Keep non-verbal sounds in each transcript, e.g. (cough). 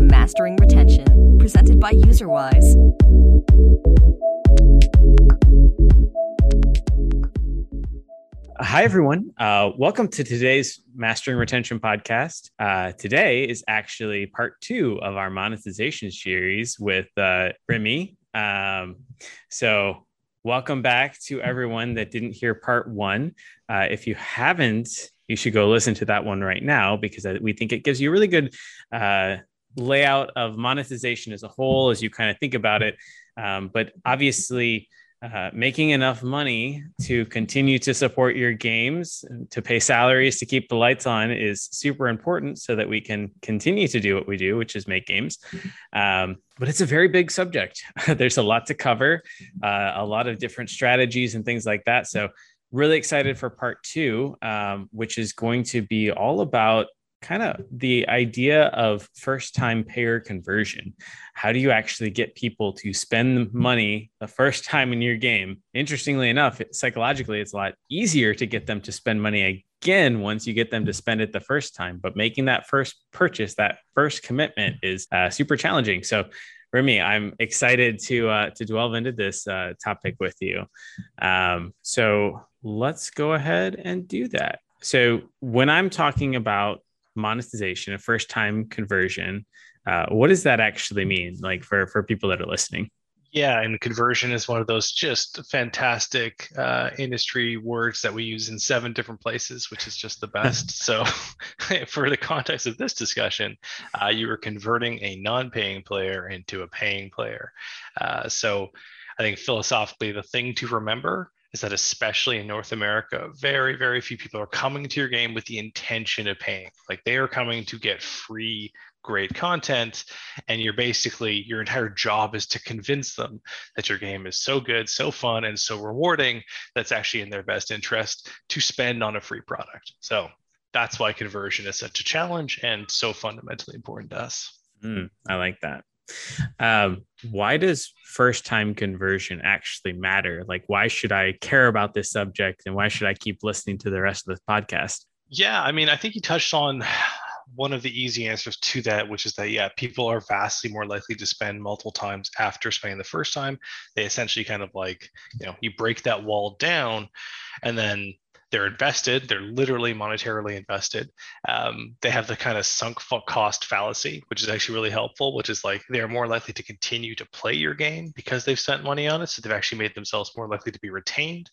to Mastering Retention, presented by UserWise. Hi, everyone. Uh, welcome to today's Mastering Retention podcast. Uh, today is actually part two of our monetization series with uh, Remy. Um, so, welcome back to everyone that didn't hear part one. Uh, if you haven't, you should go listen to that one right now because we think it gives you a really good uh, layout of monetization as a whole as you kind of think about it. Um, but obviously, uh, making enough money to continue to support your games, to pay salaries, to keep the lights on is super important so that we can continue to do what we do, which is make games. Um, but it's a very big subject. (laughs) There's a lot to cover, uh, a lot of different strategies and things like that. So, really excited for part two, um, which is going to be all about kind of the idea of first time payer conversion. How do you actually get people to spend money the first time in your game? Interestingly enough, psychologically, it's a lot easier to get them to spend money again once you get them to spend it the first time. But making that first purchase, that first commitment is uh, super challenging. So, Remy, I'm excited to uh, to delve into this uh, topic with you. Um, so let's go ahead and do that. So when I'm talking about monetization, a first time conversion. Uh, what does that actually mean, like for for people that are listening? Yeah, and conversion is one of those just fantastic uh, industry words that we use in seven different places, which is just the (laughs) best. so, (laughs) for the context of this discussion, uh, you are converting a non-paying player into a paying player. Uh, so, I think philosophically, the thing to remember is that especially in North America, very, very few people are coming to your game with the intention of paying. Like they are coming to get free, great content. And you're basically, your entire job is to convince them that your game is so good, so fun, and so rewarding that's actually in their best interest to spend on a free product. So that's why conversion is such a challenge and so fundamentally important to us. Mm, I like that. Um, why does first time conversion actually matter? Like, why should I care about this subject and why should I keep listening to the rest of this podcast? Yeah, I mean, I think you touched on one of the easy answers to that, which is that, yeah, people are vastly more likely to spend multiple times after spending the first time. They essentially kind of like, you know, you break that wall down and then they're invested they're literally monetarily invested. Um, they have the kind of sunk cost fallacy which is actually really helpful which is like they're more likely to continue to play your game because they've spent money on it so they've actually made themselves more likely to be retained.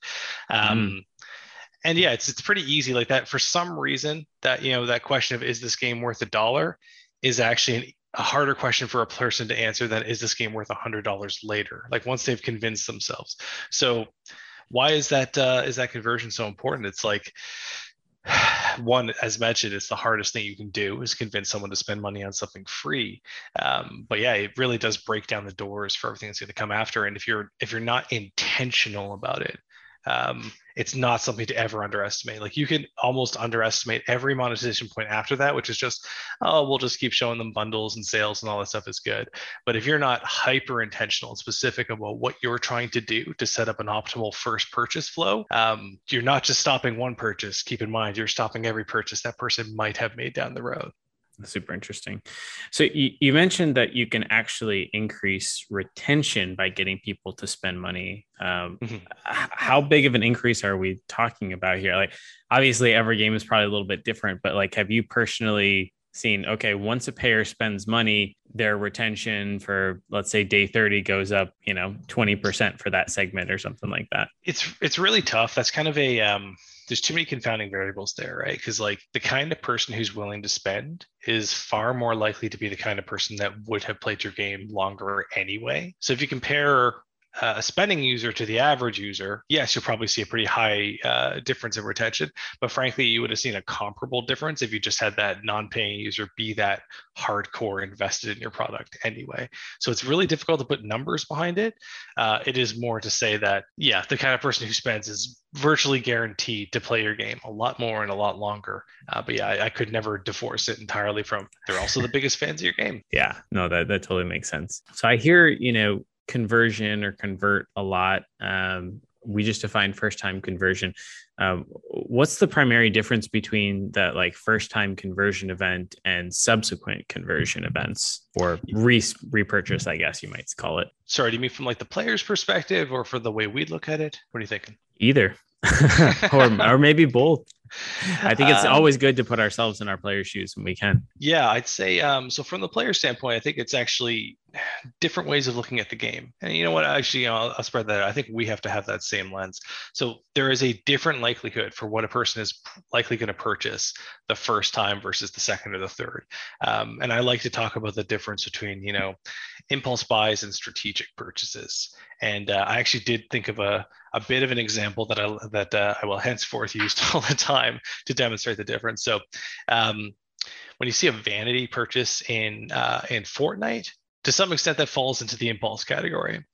Um, mm. and yeah it's, it's pretty easy like that. For some reason that you know that question of is this game worth a dollar is actually an a harder question for a person to answer than is this game worth a hundred dollars later? Like once they've convinced themselves. So why is that uh, is that conversion so important? It's like (sighs) one, as mentioned, it's the hardest thing you can do is convince someone to spend money on something free. Um, but yeah, it really does break down the doors for everything that's going to come after. And if you're if you're not intentional about it, um, it's not something to ever underestimate. Like you can almost underestimate every monetization point after that, which is just, oh, we'll just keep showing them bundles and sales and all that stuff is good. But if you're not hyper intentional and specific about what you're trying to do to set up an optimal first purchase flow, um, you're not just stopping one purchase. Keep in mind, you're stopping every purchase that person might have made down the road super interesting. So you, you mentioned that you can actually increase retention by getting people to spend money. Um, mm-hmm. how big of an increase are we talking about here? Like obviously every game is probably a little bit different but like have you personally seen okay once a payer spends money their retention for let's say day 30 goes up you know 20% for that segment or something like that? It's it's really tough. That's kind of a um there's too many confounding variables there, right? Because like the kind of person who's willing to spend is far more likely to be the kind of person that would have played your game longer anyway. So if you compare uh, a spending user to the average user, yes, you'll probably see a pretty high uh, difference in retention. But frankly, you would have seen a comparable difference if you just had that non-paying user be that hardcore invested in your product anyway. So it's really difficult to put numbers behind it. Uh, it is more to say that, yeah, the kind of person who spends is virtually guaranteed to play your game a lot more and a lot longer. Uh, but yeah, I, I, could never divorce it entirely from. They're also the biggest fans of your game. Yeah, no, that that totally makes sense. So I hear, you know, conversion or convert a lot. Um, we just define first time conversion. Um, what's the primary difference between that like first time conversion event and subsequent conversion events or re- repurchase? I guess you might call it. Sorry, do you mean from like the player's perspective or for the way we look at it? What are you thinking? Either. (laughs) or, or maybe both. I think it's um, always good to put ourselves in our players' shoes when we can. Yeah, I'd say um, so. From the player standpoint, I think it's actually (sighs) different ways of looking at the game. And you know what? Actually, you know, I'll, I'll spread that. I think we have to have that same lens. So there is a different likelihood for what a person is likely going to purchase the first time versus the second or the third. Um, and I like to talk about the difference between you know impulse buys and strategic purchases. And uh, I actually did think of a, a bit of an example that I that uh, I will (laughs) henceforth use (laughs) all the time to demonstrate the difference. So, um, when you see a vanity purchase in uh, in Fortnite, to some extent that falls into the impulse category.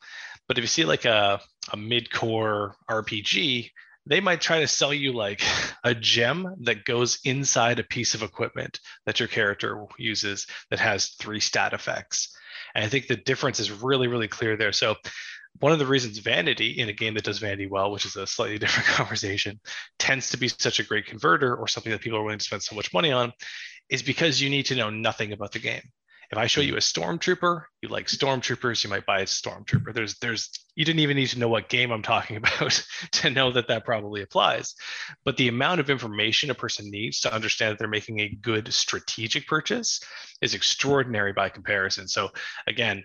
But if you see like a, a mid-core RPG, they might try to sell you like (laughs) a gem that goes inside a piece of equipment that your character uses that has three stat effects. And I think the difference is really, really clear there. So one of the reasons vanity in a game that does vanity well, which is a slightly (laughs) different conversation, tends to be such a great converter or something that people are willing to spend so much money on, is because you need to know nothing about the game. If I show hmm. you a stormtrooper, you like stormtroopers, you might buy a stormtrooper. There's, there's, you didn't even need to know what game I'm talking (laughs) about to know that that probably applies. But the amount of information a person needs to understand that they're making a good strategic purchase is extraordinary by comparison. So again,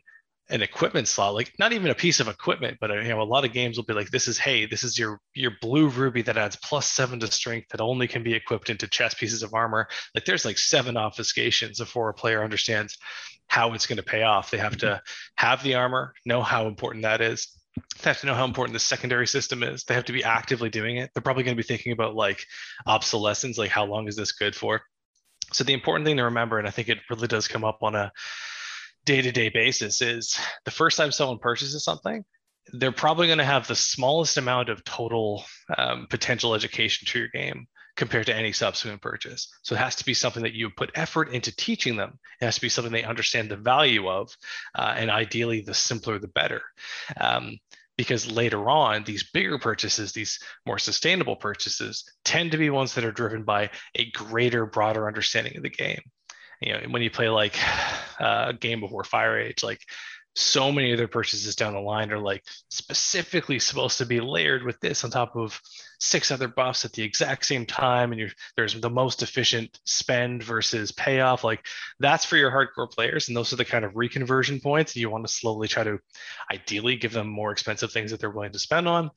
an equipment slot, like not even a piece of equipment, but uh, you know, a lot of games will be like, this is, hey, this is your your blue ruby that adds plus seven to strength that only can be equipped into chest pieces of armor. Like there's like seven obfuscations before a player understands how it's going to pay off. They have to mm-hmm. have the armor, know how important that is. They have to know how important the secondary system is. They have to be actively doing it. They're probably going to be thinking about like obsolescence, like how long is this good for? So the important thing to remember, and I think it really does come up on a day-to-day basis is the first time someone purchases something they're probably going to have the smallest amount of total um, potential education to your game compared to any subsequent purchase. So it has to be something that you put effort into teaching them. It has to be something they understand the value of, uh, and ideally, the simpler the better. Um, because later on, these bigger purchases, these more sustainable purchases, tend to be ones that are driven by a greater, broader understanding of the game you know when you play like (sighs) uh, a game before fire age like so many of their purchases down the line are like specifically supposed to be layered with this on top of six other buffs at the exact same time and there's the most efficient spend versus payoff. Like that's for your hardcore players and those are the kind of reconversion points you want to slowly try to ideally give them more expensive things that they're willing to spend on.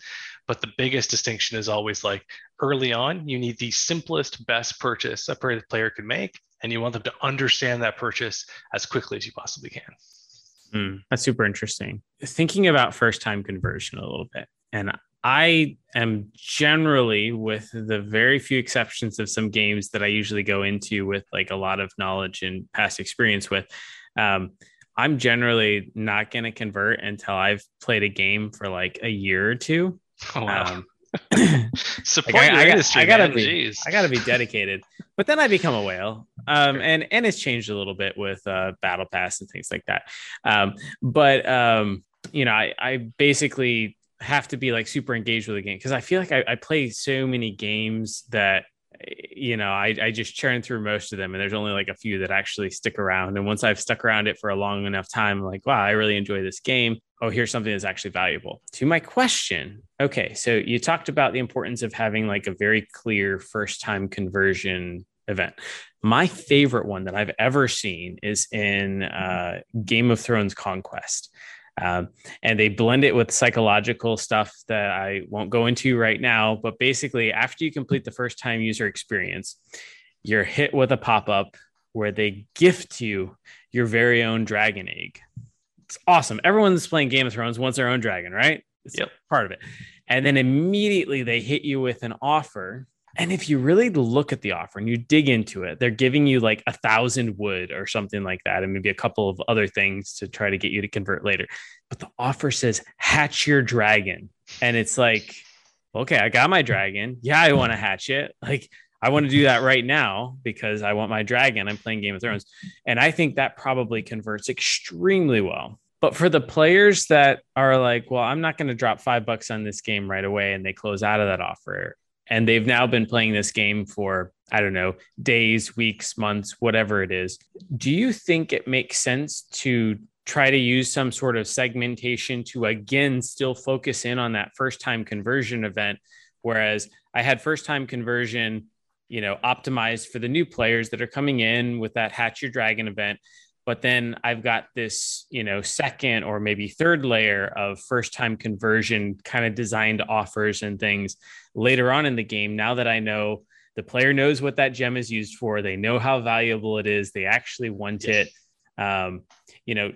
But the biggest distinction is always like early on you need the simplest best purchase a player could make and you want them to understand that purchase as quickly as you possibly can. Mm, that's super interesting. Thinking about first time conversion a little bit, and I am generally, with the very few exceptions of some games that I usually go into with like a lot of knowledge and past experience with, um, I'm generally not going to convert until I've played a game for like a year or two. (laughs) Oh, wow. Um, Support like, your I, industry. I, gotta man. be. Jeez. I gotta be dedicated. but then I become a whale, um, and and it's changed a little bit with uh, battle pass and things like that. Um, but um, you know, I, I basically have to be like super engaged with the game because I feel like I, I play so many games that you know, I, I just churn through most of them, and there's only like a few that actually stick around. And once I've stuck around it for a long enough time, I'm like, wow, I really enjoy this game. Oh, here's something that's actually valuable. To my question, okay, so you talked about the importance of having like a very clear first time conversion event. My favorite one that I've ever seen is in uh, Game of Thrones Conquest. Um, and they blend it with psychological stuff that I won't go into right now. But basically, after you complete the first time user experience, you're hit with a pop up where they gift you your very own dragon egg. It's awesome. Everyone that's playing Game of Thrones wants their own dragon, right? It's yep. part of it. And then immediately they hit you with an offer and if you really look at the offer and you dig into it, they're giving you like a thousand wood or something like that, and maybe a couple of other things to try to get you to convert later. But the offer says hatch your dragon. And it's like, okay, I got my dragon. Yeah, I want to hatch it. Like, I want to do that right now because I want my dragon. I'm playing Game of Thrones. And I think that probably converts extremely well. But for the players that are like, well, I'm not going to drop five bucks on this game right away, and they close out of that offer, and they've now been playing this game for, I don't know, days, weeks, months, whatever it is. Do you think it makes sense to try to use some sort of segmentation to again still focus in on that first time conversion event? Whereas I had first time conversion you know optimized for the new players that are coming in with that hatch your dragon event but then i've got this you know second or maybe third layer of first time conversion kind of designed offers and things later on in the game now that i know the player knows what that gem is used for they know how valuable it is they actually want it um, you know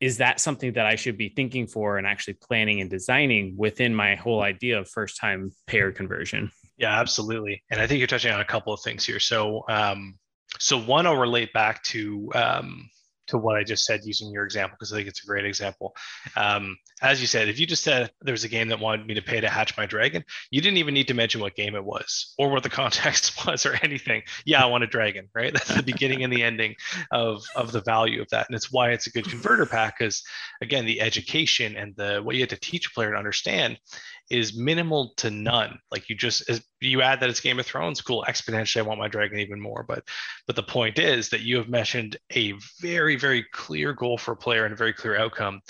is that something that i should be thinking for and actually planning and designing within my whole idea of first time payer conversion yeah, absolutely. And I think you're touching on a couple of things here. So, um, so one, I'll relate back to um, to what I just said using your example because I think it's a great example. Um, as you said, if you just said there was a game that wanted me to pay to hatch my dragon, you didn't even need to mention what game it was or what the (laughs) context (laughs) was or anything. Yeah, I want a dragon, right? (laughs) That's the beginning and the ending of of the value of that, and it's why it's a good converter pack because again, the education and the what you have to teach a player to understand is minimal to none. Like you just you add that it's Game of Thrones, cool. Exponentially, I want my dragon even more. But but the point is that you have mentioned a very very clear goal for a player and a very clear outcome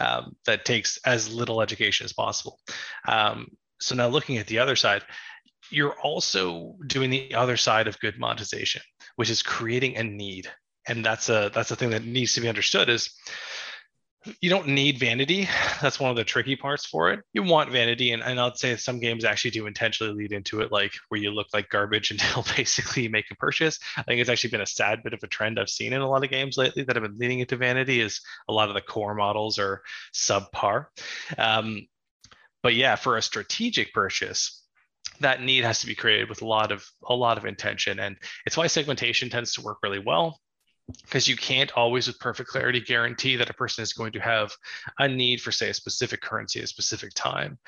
um, that takes as little education as possible. Um, so now looking at the other side, you're also doing the other side of good monetization, which is creating a need. And that's a that's a thing that needs to be understood is you don't need vanity. (sighs) That's one of the tricky parts for it. You want vanity, and, and I'd say some games actually do intentionally lead into it, like where you look like garbage (laughs) until basically you make a purchase. I think it's actually been a sad bit of a trend I've seen in a lot of games lately that have been leading into vanity. Is a lot of the core models are subpar. Um, but yeah, for a strategic purchase, that need has to be created with a lot of a lot of intention, and it's why segmentation tends to work really well because you can't always with perfect clarity guarantee that a person is going to have a need for say a specific currency at a specific time.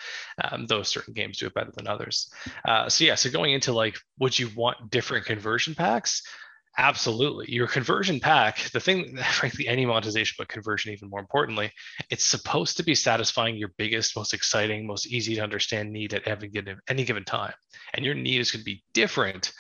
Um, though certain games do it better than others. Uh, so yeah so going into like would you want different conversion packs? Absolutely. Your conversion pack the thing (laughs) frankly any monetization but conversion even more importantly it's supposed to be satisfying your biggest most exciting most easy to understand need at given, any given time. And your need is going to be different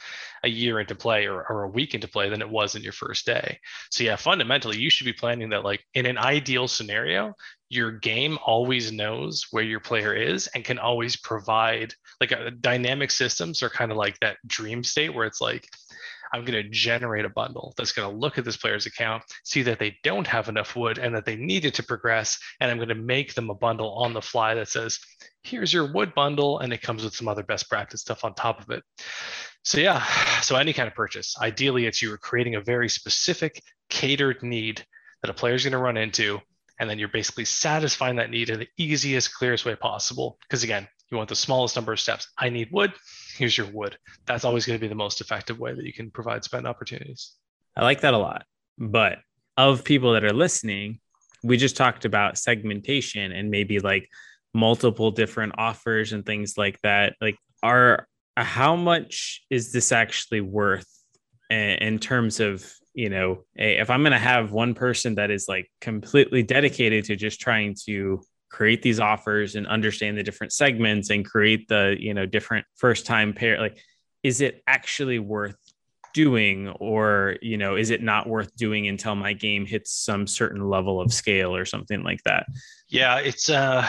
a year into play or, or a week into play than it was in your first day. So yeah, fundamentally, you should be planning that like in an ideal scenario, your game always knows where your player is and can always provide like a, dynamic systems are kind of like that dream state where it's like I'm going to generate a bundle that's going to look at this player's account, see that they don't have enough wood and that they need it to progress. And I'm going to make them a bundle on the fly that says, here's your wood bundle. And it comes with some other best practice stuff on top of it. So yeah, (sighs) so any kind of purchase, ideally it's you are creating a very specific catered need that a player is going to run into, and then you're basically satisfying that need in the easiest, clearest way possible. Because again, you want the smallest number of steps. I need wood. Here's your wood. That's always going to be the most effective way that you can provide spend opportunities. I like that a lot. But of people that are listening, we just talked about segmentation and maybe like multiple different offers and things like that. Like, are how much is this actually worth in terms of you know if i'm going to have one person that is like completely dedicated to just trying to create these offers and understand the different segments and create the you know different first time pair like is it actually worth doing? Or you know is it not worth doing until my game hits some certain level of scale or something like that? Yeah it's uh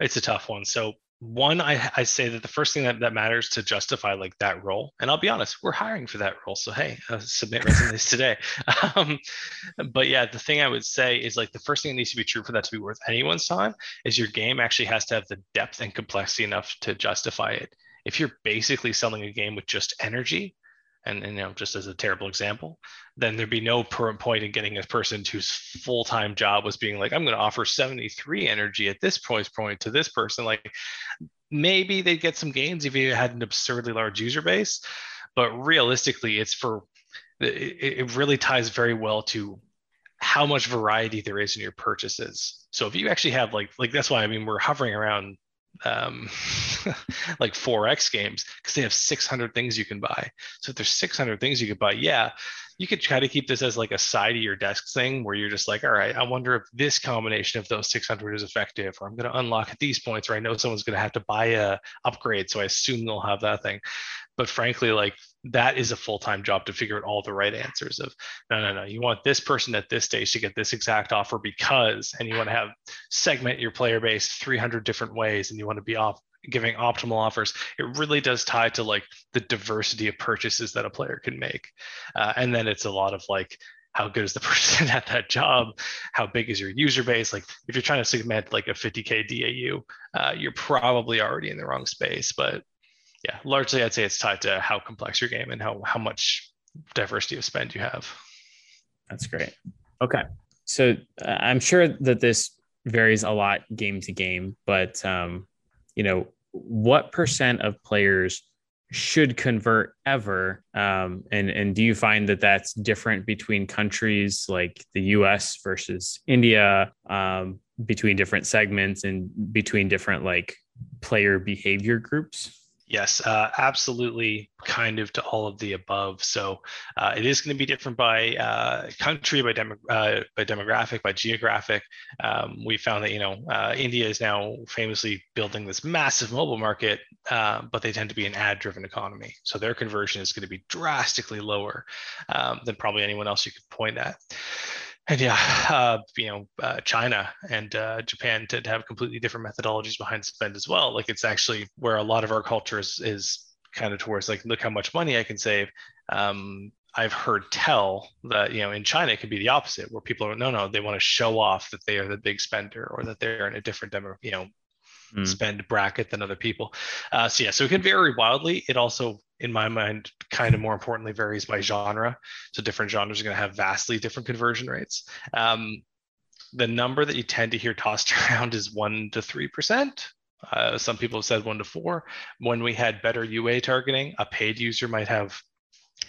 it's a tough one. So one I, I say that the first thing that, that matters to justify like that role and i'll be honest we're hiring for that role so hey uh, submit resumes today. (laughs) Um, but yeah the thing i would say is like the first thing that needs to be true for that to be worth anyone's time is your game actually has to have the depth and complexity enough to justify it. If you're basically selling a game with just energy and, and, you know just as a terrible example then there'd be no point in getting a person whose full-time job was being like i'm going to offer 73 energy at this price point to this person like maybe they'd get some gains if you had an absurdly large user base but realistically it's for it, it really ties very well to how much variety there is in your purchases. So if you actually have like like that's why i mean we're hovering around um, (laughs) like 4x games because they have 600 things you can buy. So if there's 600 things you could buy yeah you could try to keep this as like a side of your desk thing where you're just like all right i wonder if this combination of those 600 is effective or i'm going to unlock at these points or i know someone's going to have to buy a upgrade so i assume they'll have that thing. But frankly like that is a full-time job to figure out all the right answers of no no no you want this person at this stage to get this exact offer because and you want to have segment your player base 300 different ways and you want to be off giving optimal offers. It really does tie to like the diversity of purchases that a player can make. Uh, and then it's a lot of like how good is the (laughs) person at that job? How big is your user base? Like if you're trying to segment like a 50k dau uh, you're probably already in the wrong space but yeah, largely I'd say it's tied to how complex your game and how how much diversity of spend you have. That's great. Okay, so uh, I'm sure that this varies a lot game to game, but um, you know, what percent of players should convert ever? Um, and and do you find that that's different between countries like the U.S. versus India, um, between different segments, and between different like player behavior groups? Yes, uh, absolutely, kind of to all of the above. So uh, it is going to be different by uh, country, by, uh, by demographic, by geographic. Um, we found that you know uh, India is now famously building this massive mobile market, uh, but they tend to be an ad-driven economy, so their conversion is going to be drastically lower um, than probably anyone else you could point at and yeah, (laughs) uh, you know, uh, China and uh, Japan tend to have completely different methodologies behind spend as well. Like it's actually where a lot of our culture is, is kind of towards like, look how much money I can save. Um, I've heard tell that you know in China it could be the opposite, where people are no, no, they want to show off that they are the big spender or that they're in a different demo, you know, mm. spend bracket than other people. Uh, so yeah, so it can vary wildly. It also, in my mind, kind of more importantly varies by genre. So different genres are going to have vastly different conversion rates. Um, the number that you tend to hear tossed (laughs) around is one to three percent. Uh, some people have said one to four. When we had better UA targeting, a paid user might have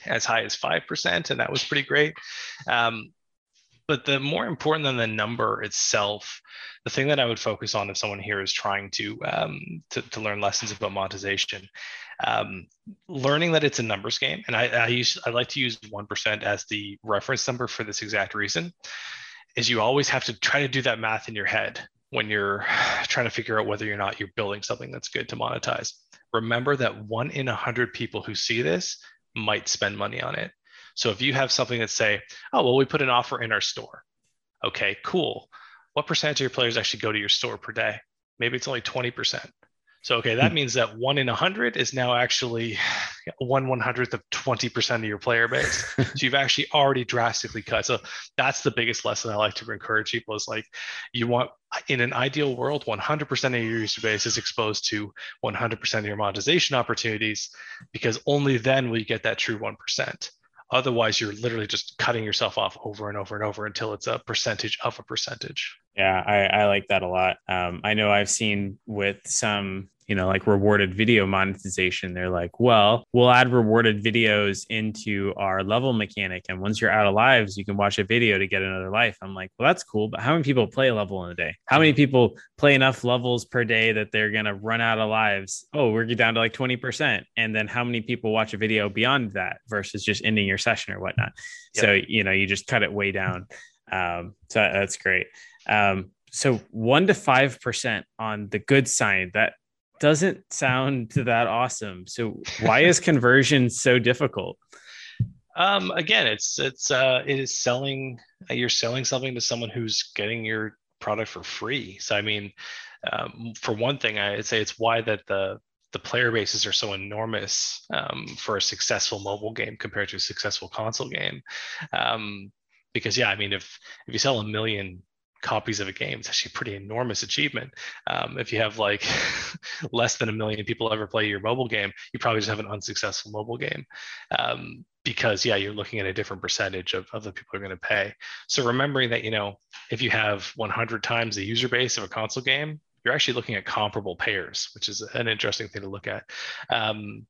as high as 5%, and that was pretty great. Um, but the more important than the number itself the thing that i would focus on if someone here is trying to um, to, to, learn lessons about monetization um, learning that it's a numbers game. And i, I use i like to use 1% as the reference number for this exact reason is you always have to try to do that math in your head when you're (sighs) trying to figure out whether or not you're building something that's good to monetize. Remember that one in a hundred people who see this might spend money on it so if you have something that say, oh, well, we put an offer in our store. Okay, cool. What percentage of your players actually go to your store per day? Maybe it's only 20%. So, okay, that hmm. means that one in a 100 is now actually (laughs) one one hundredth of 20% of your player base. (laughs) so you've actually already drastically cut. So that's the biggest lesson I like to encourage people is like, you want, in an ideal world, 100% of your user base is exposed to 100% of your monetization opportunities because only then will you get that true 1%. Otherwise, you're literally just cutting yourself off over and over and over until it's a percentage of a percentage. Yeah, I, I like that a lot. Um, I know I've seen with some you know, like rewarded video monetization. They're like, well, we'll add rewarded videos into our level mechanic. And once you're out of lives, you can watch a video to get another life. I'm like, well, that's cool. But how many people play a level in a day? How many people play enough levels per day that they're going to run out of lives? Oh, we're down to like 20%. And then how many people watch a video beyond that versus just ending your session or whatnot? Yep. So, you know, you just cut it way down. Um, so that's great. Um, so one to five percent on the good side that doesn't sound that awesome. So why is conversion so difficult? Um, again, it's it's uh, it is selling. Uh, you're selling something to someone who's getting your product for free. So I mean, um, for one thing, I'd say it's why that the the player bases are so enormous um, for a successful mobile game compared to a successful console game. Um, because yeah, I mean, if if you sell a million copies of a game. It's actually a pretty enormous achievement. Um, if you have like (laughs) less than a million people ever play your mobile game, you probably just have an unsuccessful mobile game. Um, because yeah, you're looking at a different percentage of, of the people who are going to pay. So remembering that, you know, if you have 100 times the user base of a console game, you're actually looking at comparable payers, which is an interesting thing to look at. Um,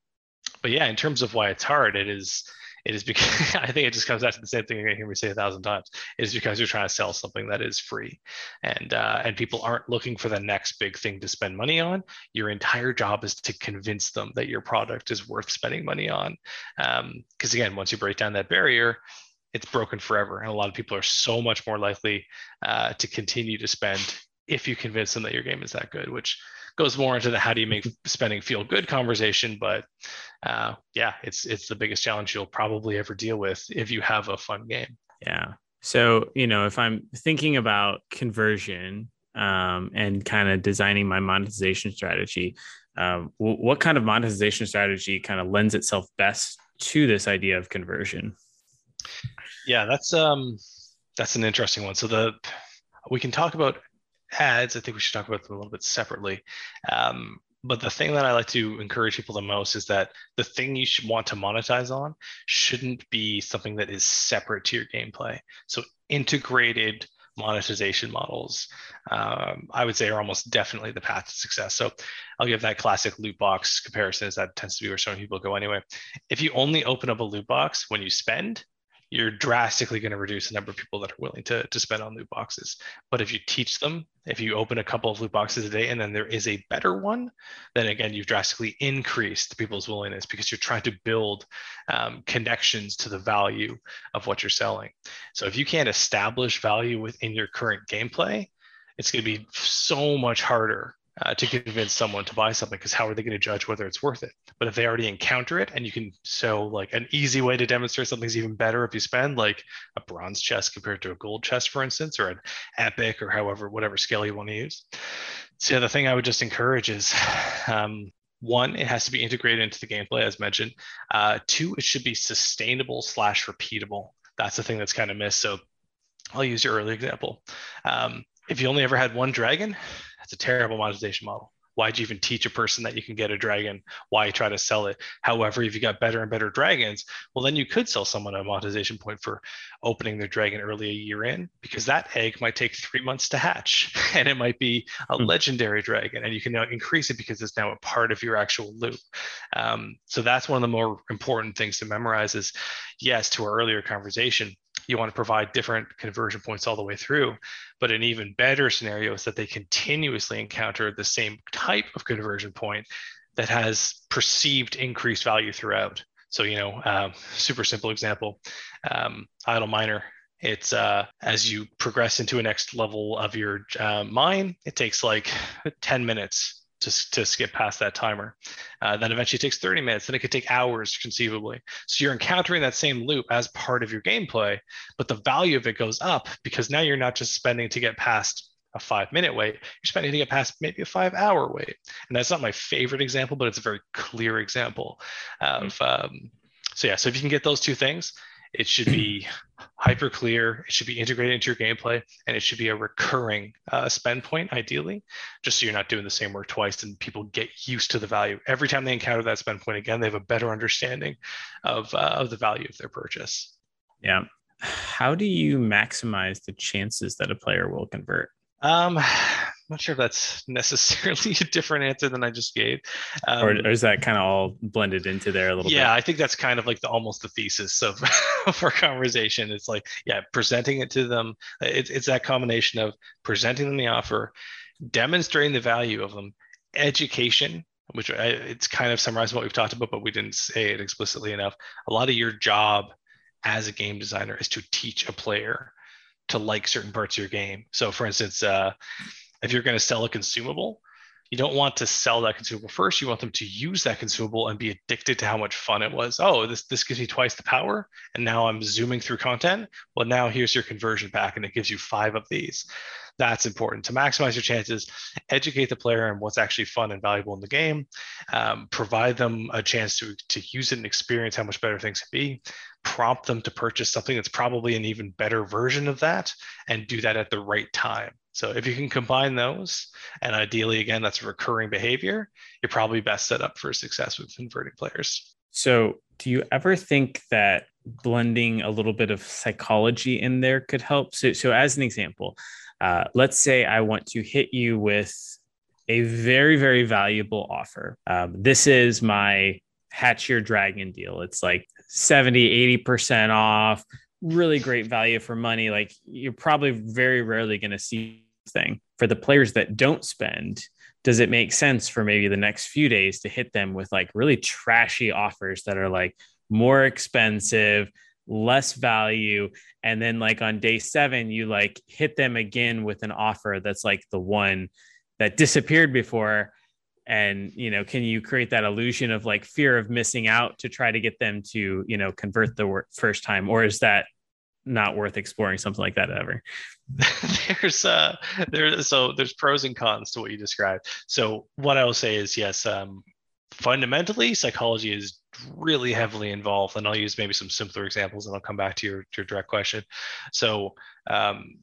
but yeah, in terms of why it's hard, it is It is because (laughs) I think it just comes back to the same thing you're gonna hear me say a thousand times. It is because you're trying to sell something that is free, and uh, and people aren't looking for the next big thing to spend money on. Your entire job is to convince them that your product is worth spending money on. Because um, again, once you break down that barrier, it's broken forever, and a lot of people are so much more likely uh, to continue to spend if you convince them that your game is that good, which goes more into the how do you make spending feel good conversation. But uh, yeah, it's it's the biggest challenge you'll probably ever deal with if you have a fun game. Yeah. So you know, if I'm thinking about conversion um, and kind of designing my monetization strategy, um, w- what kind of monetization strategy kind of lends itself best to this idea of conversion? Yeah, that's um that's an interesting one. So the we can talk about ads, I think we should talk about them a little bit separately. Um, but the thing that I like to encourage people the most is that the thing you should want to monetize on shouldn't be something that is separate to your gameplay. So integrated monetization models, um, I would say, are almost definitely the path to success. So I'll give that classic loot box comparison, as that tends to be where some people go anyway. If you only open up a loot box when you spend, you're drastically going to reduce the number of people that are willing to, to spend on loot boxes. But if you teach them, if you open a couple of loot boxes a day and then there is a better one, then again, you've drastically increased people's willingness because you're trying to build um, connections to the value of what you're selling. So if you can't establish value within your current gameplay, it's going to be so much harder uh, to convince someone to buy something because how are they going to judge whether it's worth it? But if they already encounter it and you can show like an easy way to demonstrate something's even better if you spend like a bronze chest compared to a gold chest for instance or an epic or however whatever scale you want to use. So the thing i would just encourage is um, one it has to be integrated into the gameplay as mentioned. Uh, two it should be sustainable slash repeatable. That's the thing that's kind of missed so i'll use your early example. Um, if you only ever had one dragon that's a terrible monetization model. Why'd you even teach a person that you can get a dragon? Why try to sell it? However, if you got better and better dragons, well, then you could sell someone a monetization point for opening their dragon early a year in, because that egg might take three months to hatch (laughs) and it might be a mm. legendary dragon. And you can now increase it because it's now a part of your actual loop. Um, so that's one of the more important things to memorize is yes, to our earlier conversation, you want to provide different conversion points all the way through. But an even better scenario is that they continuously encounter the same type of conversion point that has perceived increased value throughout. So, you know, um, super simple example, um, idle miner. It's uh, as you progress into a next level of your uh, mine, it takes like 10 minutes to, to skip past that timer. Uh, then eventually takes 30 minutes, then it could take hours conceivably. So you're encountering that same loop as part of your gameplay, but the value of it goes up because now you're not just spending to get past a five minute wait, you're spending to get past maybe a five hour wait. And that's not my favorite example, but it's a very clear example of, um, so yeah, so if you can get those two things, it should be hyper clear. It should be integrated into your gameplay, and it should be a recurring uh, spend point, ideally, just so you're not doing the same work twice and people get used to the value. Every time they encounter that spend point again, they have a better understanding of, uh, of the value of their purchase. Yeah. How do you maximize the chances that a player will convert? Um, not sure if that's (laughs) necessarily a different answer than I just gave. Um, or, or, is that kind of all blended into there a little yeah, bit? Yeah, I think that's kind of like the almost the thesis of, (laughs) of our conversation. It's like, yeah, presenting it to them. It's, it's that combination of presenting them the offer, demonstrating the value of them, education, which I, it's kind of summarized what we've talked about, but we didn't say it explicitly enough. A lot of your job as a game designer is to teach a player to like certain parts of your game. So, for instance, uh, if you're going to sell a consumable, you don't want to sell that consumable first. You want them to use that consumable and be addicted to how much fun it was. Oh, this this gives me twice the power, and now I'm zooming through content. Well, now here's your conversion pack, and it gives you five of these. That's important to maximize your chances. Educate the player on what's actually fun and valuable in the game. Um, provide them a chance to to use it and experience how much better things can be. Prompt them to purchase something that's probably an even better version of that, and do that at the right time. So if you can combine those, and ideally, again, that's a recurring behavior, you're probably best set up for success with converting players. So do you ever think that blending a little bit of psychology in there could help? So, so as an example, uh, let's say I want to hit you with a very, very valuable offer. Um, this is my hatch your dragon deal. It's like 70, 80% off, really great value for money. Like you're probably very rarely going to see thing for the players that don't spend. Does it make sense for maybe the next few days to hit them with like really trashy offers that are like more expensive, less value. And then like on day 7 you like hit them again with an offer that's like the one that disappeared before. And you know can you create that illusion of like fear of missing out to try to get them to you know convert the first time? Or is that not worth exploring something like that ever? (laughs) There's uh there so there's pros and cons to what you described. So what i will say is yes um fundamentally psychology is really heavily involved and i'll use maybe some simpler examples and i'll come back to your, your direct question. So um,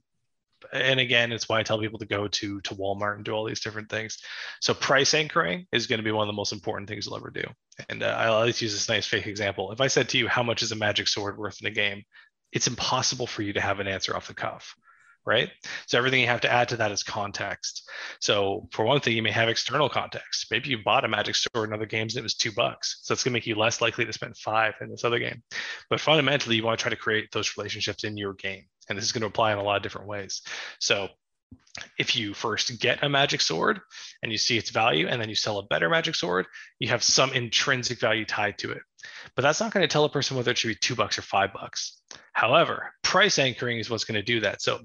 and again it's why i tell people to go to to walmart and do all these different things. So price anchoring is going to be one of the most important things you'll ever do. And uh, i'll always use this nice fake example. If i said to you how much is a magic sword worth in a game? It's impossible for you to have an answer off the cuff right? So everything you have to add to that is context. So for one thing, you may have external context. Maybe you bought a Magic Sword in other games and it was two bucks. So it's gonna make you less likely to spend five in this other game. But fundamentally, you want to try to create those relationships in your game. And this is going to apply in a lot of different ways. So if you first get a magic sword and you see its value and then you sell a better magic sword, you have some intrinsic value tied to it. But that's not going to tell a person whether it should be two bucks or five bucks. However, price anchoring is what's going to do that. So,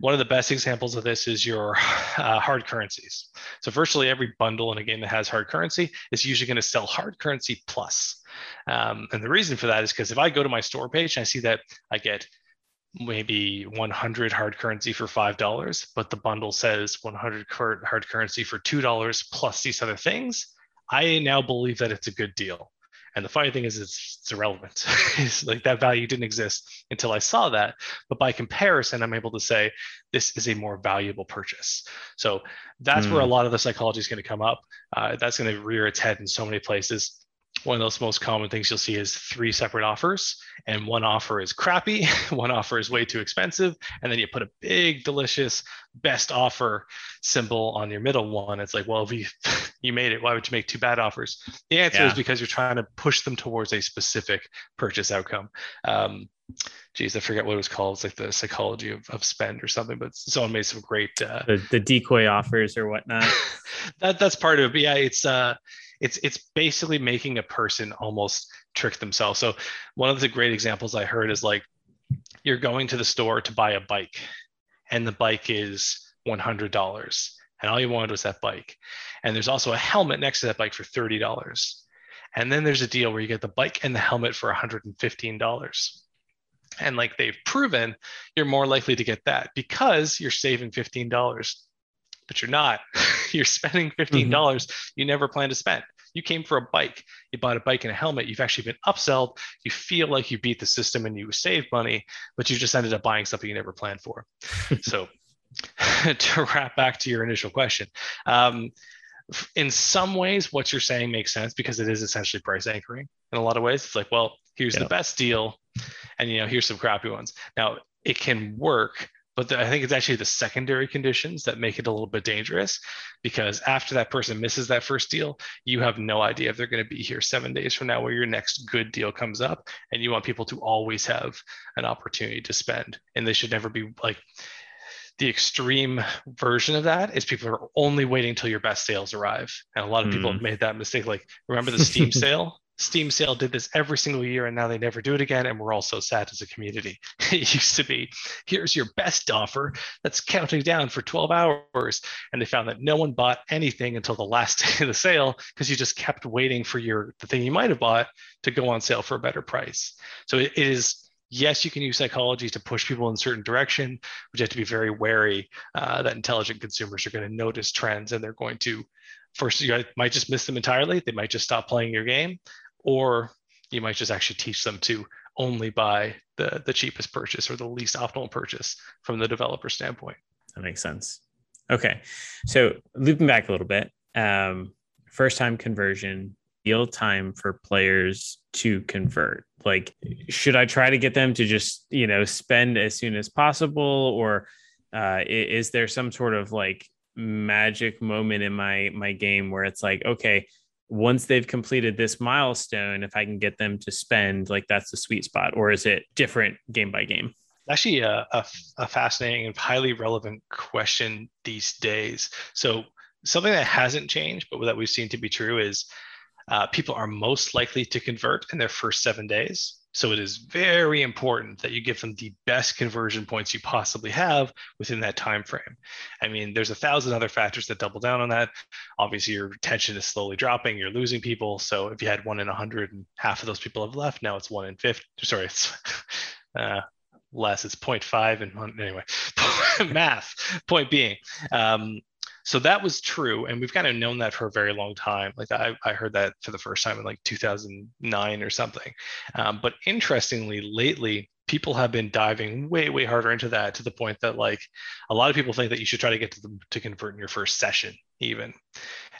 one of the best examples of this is your uh, hard currencies. So, virtually every bundle in a game that has hard currency is usually going to sell hard currency plus. Um, and the reason for that is because if I go to my store page and I see that I get maybe 100 hard currency for $5, but the bundle says 100 hard currency for $2 plus these other things, I now believe that it's a good deal. And the funny thing is, it's, it's irrelevant. (laughs) it's like that value didn't exist until I saw that. But by comparison, I'm able to say this is a more valuable purchase. So that's mm. where a hmm. lot of the psychology is going to come up. Uh, that's going to rear its head in so many places one of those most common things you'll see is three separate offers and one offer is crappy (laughs) one offer is way too expensive and then you put a big delicious best offer symbol on your middle one it's like well if you (laughs) you made it why would you make two bad offers the answer yeah. is because you're trying to push them towards a specific purchase outcome um, geez, I forget what it was called. It's like the psychology of, of spend or something, but someone made some great uh, the, the decoy offers or whatnot. (laughs) that that's part of it. But yeah, it's uh it's it's basically making a person almost trick themselves. So one of the great examples I heard is like you're going to the store to buy a bike, and the bike is one hundred dollars, and all you wanted was that bike, and there's also a helmet next to that bike for thirty dollars, and then there's a deal where you get the bike and the helmet for one hundred and fifteen dollars. And like they've proven, you're more likely to get that because you're saving $15 but you're not. (laughs) you're spending $15 mm-hmm. you never plan to spend. You came for a bike, you bought a bike and a helmet, you've actually been upselled, you feel like you beat the system and you saved money, but you just ended up buying something you never planned for. (laughs) so (laughs) to wrap back to your initial question, um, in some ways, what you're saying makes sense because it is essentially price anchoring in a lot of ways. It's like, well, here's the best deal, and you know, here's some crappy ones. Now, it can work but the, I think it's actually the secondary conditions that make it a little bit dangerous because after that person misses that first deal, you have no idea if they're going to be here seven days from now where your next good deal comes up. And you want people to always have an opportunity to spend. And they should never be like, the extreme version of that is people are only waiting till your best sales arrive. And a lot of people mm. have made that mistake. Like, remember the (laughs) Steam sale? Steam sale did this every single year and now they never do it again. And we're all so sad as a community. (laughs) It used to be here's your best offer that's counting down for 12 hours. And they found that no one bought anything until the last (laughs) day of the sale because you just kept waiting for your the thing you might have bought to go on sale for a better price. So it, is yes, you can use psychology to push people in a certain direction, but you have to be very wary uh, that intelligent consumers are going to notice trends and they're going to first you might just miss them entirely. They might just stop playing your game, or you might just actually teach them to only buy the, the cheapest purchase or the least optimal purchase from the developer standpoint. That makes sense. Okay. So looping back a little bit, um, first time conversion, deal time for players to convert. Like, should I try to get them to just, you know, spend as soon as possible? Or uh, is there some sort of like magic moment in my my game where it's like, okay, once they've completed this milestone, if I can get them to spend, like that's the sweet spot, or is it different game by game? Actually, a, a, a fascinating and highly relevant question these days. So, something that hasn't changed, but that we've seen to be true is uh, people are most likely to convert in their first seven days. So it is very important that you give them the best conversion points you possibly have within that time frame. I mean, there's a thousand other factors that double down on that. Obviously, your retention is slowly dropping. You're losing people. So if you had one in a hundred and half of those people have left, now it's one in fifty. Sorry, it's (laughs) uh, less. It's 0.5 and anyway, (laughs) math. Point being, um, so that was true and we've kind of known that for a very long time like i, I heard that for the first time in like 2009 or something. Um, but interestingly lately people have been diving way way harder into that to the point that like a lot of people think that you should try to get to to convert in your first session even.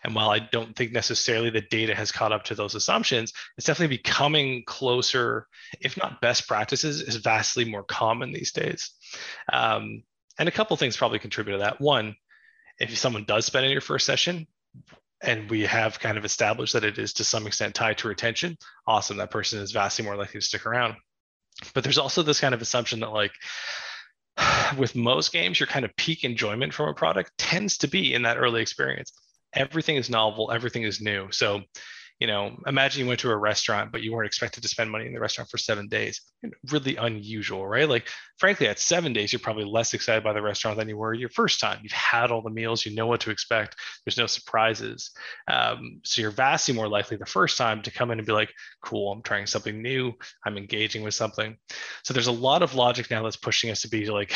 And while i don't think necessarily the data has caught up to those assumptions it's definitely becoming closer if not best practices is vastly more common these days. Um, and a couple things probably contribute to that. One if someone does spend in your first session and we have kind of established that it is to some extent tied to retention, awesome. That person is vastly more likely to stick around. But there's also this kind of assumption that like (sighs) with most games, your kind of peak enjoyment from a product tends to be in that early experience. Everything is novel, everything is new. So you know, imagine you went to a restaurant, but you weren't expected to spend money in the restaurant for seven days. Really unusual, right? Like, frankly, at seven days, you're probably less excited by the restaurant than you were your first time. You've had all the meals, you know what to expect. There's no surprises. Um, so you're vastly more likely the first time to come in and be like, cool, I'm trying something new. I'm engaging with something. So there's a lot of logic now that's pushing us to be like,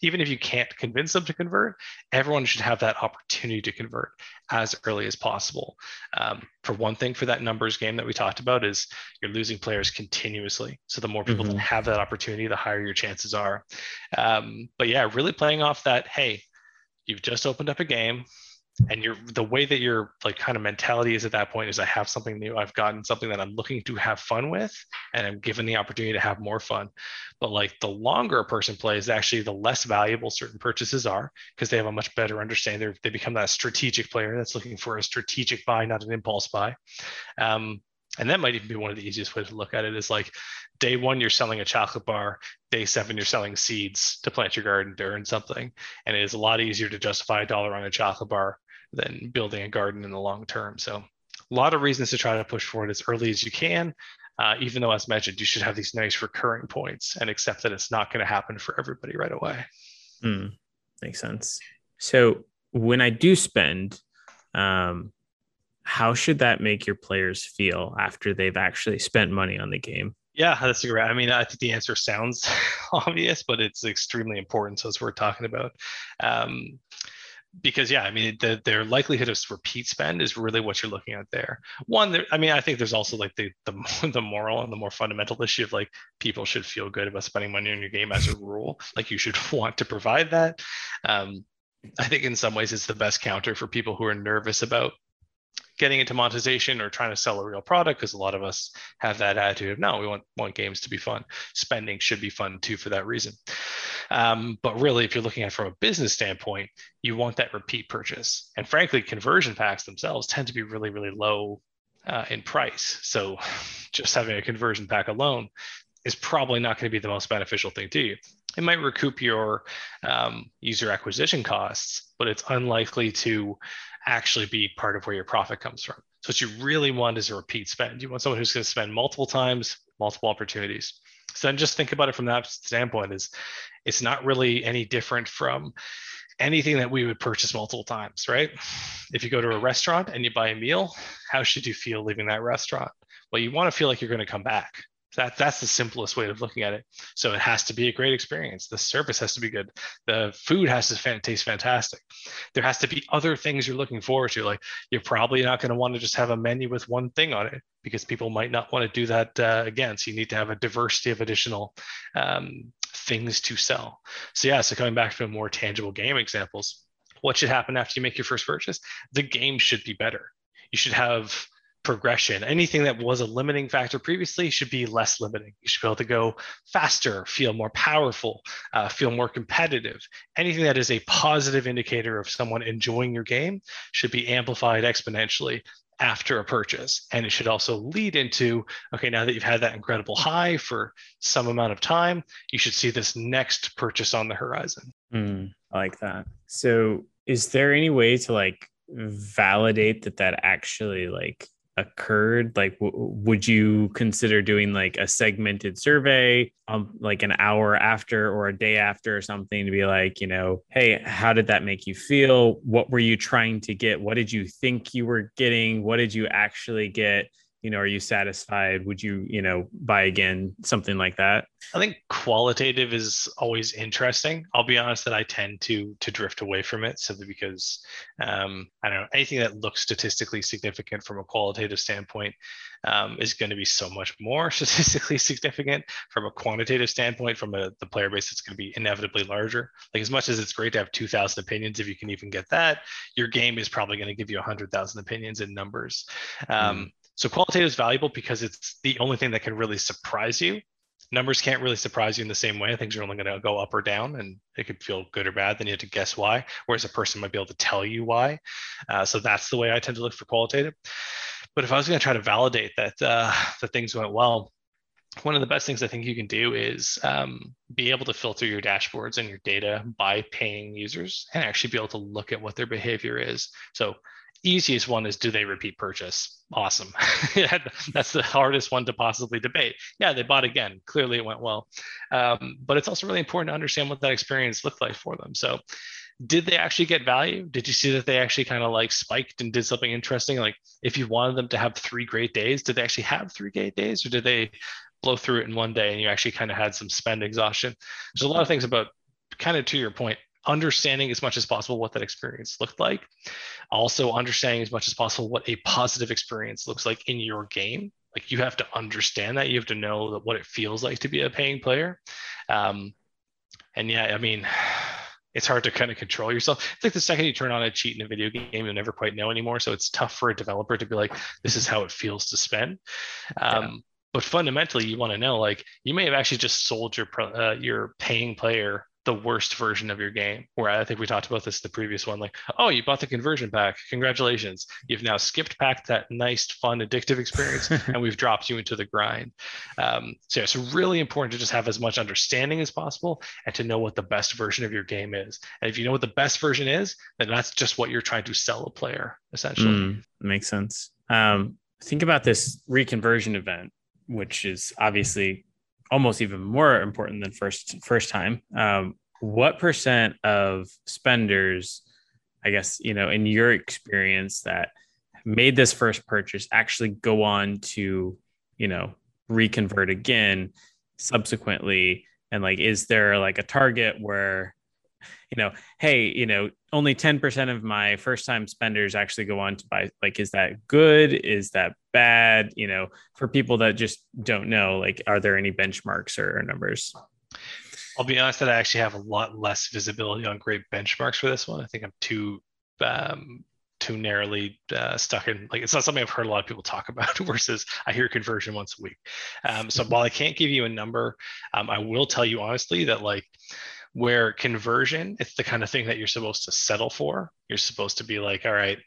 even if you can't convince them to convert, everyone should have that opportunity to convert as early as possible. Um, for one thing, for that numbers game that we talked about, is you're losing players continuously. So the more people mm-hmm. that have that opportunity, the higher your chances are. Um, but yeah, really playing off that, hey, you've just opened up a game and you're the way that your like kind of mentality is at that point is i have something new. I've gotten something that i'm looking to have fun with and i'm given the opportunity to have more fun. But like the longer a person plays actually the less valuable certain purchases are because they have a much better understanding. They're, they become that strategic player that's looking for a strategic buy not an impulse buy. Um, and that might even be one of the easiest ways to look at it is like day one you're selling a chocolate bar. Day seven you're selling seeds to plant your garden to earn something. And it is a lot easier to justify a dollar on a chocolate bar than building a garden in the long term. So a lot of reasons to try to push forward as early as you can. Uh, even though, as mentioned, you should have these nice recurring points and accept that it's not going to happen for everybody right away. Mm, makes sense. So when I do spend, um, how should that make your players feel after they've actually spent money on the game? Yeah, that's great. I mean, I think the answer sounds (laughs) obvious, but it's extremely important. So as we're talking about, um, because yeah, I mean the, their likelihood of repeat spend is really what you're looking at there. One, there, I mean, I think there's also like the the (laughs) the moral and the more fundamental issue of like people should feel good about spending money on your game as a rule. Like you should (laughs) want to provide that. Um, I think in some ways it's the best counter for people who are nervous about getting into monetization or trying to sell a real product because a lot of us have that attitude of no we want want games to be fun. Spending should be fun too for that reason. Um, but really if you're looking at it from a business standpoint you want that repeat purchase. And frankly conversion packs themselves tend to be really really low uh, in price. So (laughs) just having a conversion pack alone is probably not going to be the most beneficial thing to you it might recoup your um, user acquisition costs but it's unlikely to actually be part of where your profit comes from. So what you really want is a repeat spend. You want someone who's going to spend multiple times, multiple opportunities. So then just think about it from that standpoint is it's not really any different from anything that we would purchase multiple times, right? If you go to a restaurant and you buy a meal, how should you feel leaving that restaurant? Well, you want to feel like you're going to come back. That, that's the simplest way of looking at it. So it has to be a great experience. The service has to be good. The food has to taste fantastic. There has to be other things you're looking forward to. Like you're probably not going to want to just have a menu with one thing on it because people might not want to do that uh, again. So you need to have a diversity of additional um, things to sell. So yeah, so coming back to more tangible game examples, what should happen after you make your first purchase? The game should be better. You should have progression. Anything that was a limiting factor previously should be less limiting. You should be able to go faster, feel more powerful, uh, feel more competitive. Anything that is a positive indicator of someone enjoying your game should be amplified exponentially after a purchase. And it should also lead into okay, now that you've had that incredible high for some amount of time, you should see this next purchase on the horizon. Mm, I like that. So, is there any way to like validate that that actually like occurred? Like w- would you consider doing like a segmented survey um like an hour after or a day after or something to be like you know hey how did that make you feel? What were you trying to get? What did you think you were getting? What did you actually get you know are you satisfied? Would you you know buy again something like that? I think qualitative is always interesting. I'll be honest that i tend to to drift away from it simply because um, i don't know anything that looks statistically significant from a qualitative standpoint um, is going to be so much more (laughs) statistically significant from a quantitative standpoint from a, the player base it's going to be inevitably larger. Like as much as it's great to have 2000 opinions if you can even get that your game is probably going to give you 100000 opinions in numbers. Um, mm so qualitative is valuable because it's the only thing that can really surprise you. Numbers can't really surprise you in the same way. Things are only going to go up or down, and it could feel good or bad. Then you have to guess why. Whereas a person might be able to tell you why. Uh, so that's the way I tend to look for qualitative. But if I was going to try to validate that uh, things went well, one of the best things I think you can do is um, be able to filter your dashboards and your data by paying users and actually be able to look at what their behavior is. So easiest one is do they repeat purchase? Awesome. (laughs) That's the hardest one to possibly debate. Yeah, they bought again. Clearly it went well. Um, but it's also really important to understand what that experience looked like for them. So did they actually get value? Did you see that they actually kind of like spiked and did something interesting? Like if you wanted them to have three great days, did they actually have three great days or did they blow through it in one day and you actually kind of had some spend exhaustion? There's a lot of things about kind of to your point, understanding as much as possible what that experience looked like. Also, understanding as much as possible what a positive experience looks like in your game. Like you have to understand that. You have to know that what it feels like to be a paying player. Um, and yeah, I mean, (sighs) it's hard to kind of control yourself. It's like the second you turn on a cheat in a video game, you'll never quite know anymore. So it's tough for a developer to be like, this is how it feels to spend. Um, yeah. But fundamentally, you want to know like you may have actually just sold your uh, your paying player the worst version of your game. Where I think we talked about this the previous one, like, oh, you bought the conversion pack. Congratulations. You've now skipped past that nice, fun, addictive experience, (laughs) and we've dropped you into the grind. Um, so yeah, it's really important to just have as much understanding as possible and to know what the best version of your game is. And if you know what the best version is, then that's just what you're trying to sell a player, essentially. Mm, makes sense. Um, think about this reconversion event, which is obviously almost even more important than first first time. Um, what percent of spenders, I guess, you know, in your experience that made this first purchase actually go on to, you know, reconvert again subsequently? And like, is there like a target where you know, hey, you know, only 10% of my first time spenders actually go on to buy. Like, is that good? Is that bad? You know, for people that just don't know, like, are there any benchmarks or, numbers? I'll be honest that I actually have a lot less visibility on great benchmarks for this one. I think I'm too um, too narrowly uh, stuck in like it's not something I've heard a lot of people talk (laughs) about versus I hear conversion once a week. Um, so while I can't give you a number, um, I will tell you honestly that like where conversion it's the kind of thing that you're supposed to settle for you're supposed to be like all right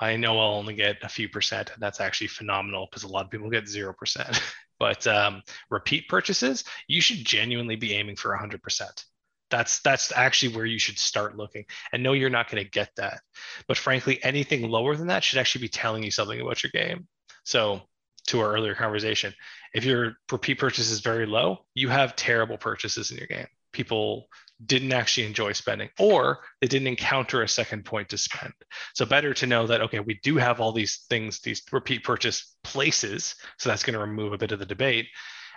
i know i'll only get a few percent and that's actually phenomenal because a lot of people get 0% (laughs) but um, repeat purchases you should genuinely be aiming for 100% that's that's actually where you should start looking. And no you're not going to get that. But frankly anything lower than that should actually be telling you something about your game. So to our earlier conversation if your repeat purchase is very low you have terrible purchases in your game. People didn't actually enjoy spending or they didn't encounter a second point to spend. So better to know that, okay, we do have all these things, these repeat purchase places. So that's going to remove a bit of the debate.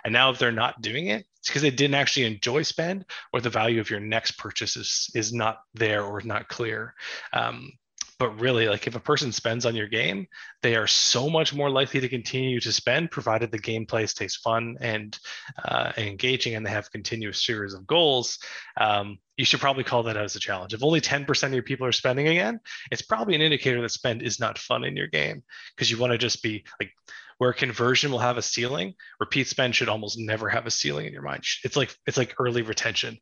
And now if they're not doing it, it's because they didn't actually enjoy spend or the value of your next purchase is, is not there or not clear. Um, but really like if a person spends on your game they are so much more likely to continue to spend provided the gameplay stays fun and, uh, engaging and they have continuous series of goals um, you should probably call that as a challenge. If only 10% of your people are spending again it's probably an indicator that spend is not fun in your game because you want to just be like where conversion will have a ceiling repeat spend should almost never have a ceiling in your mind. It's like it's like early retention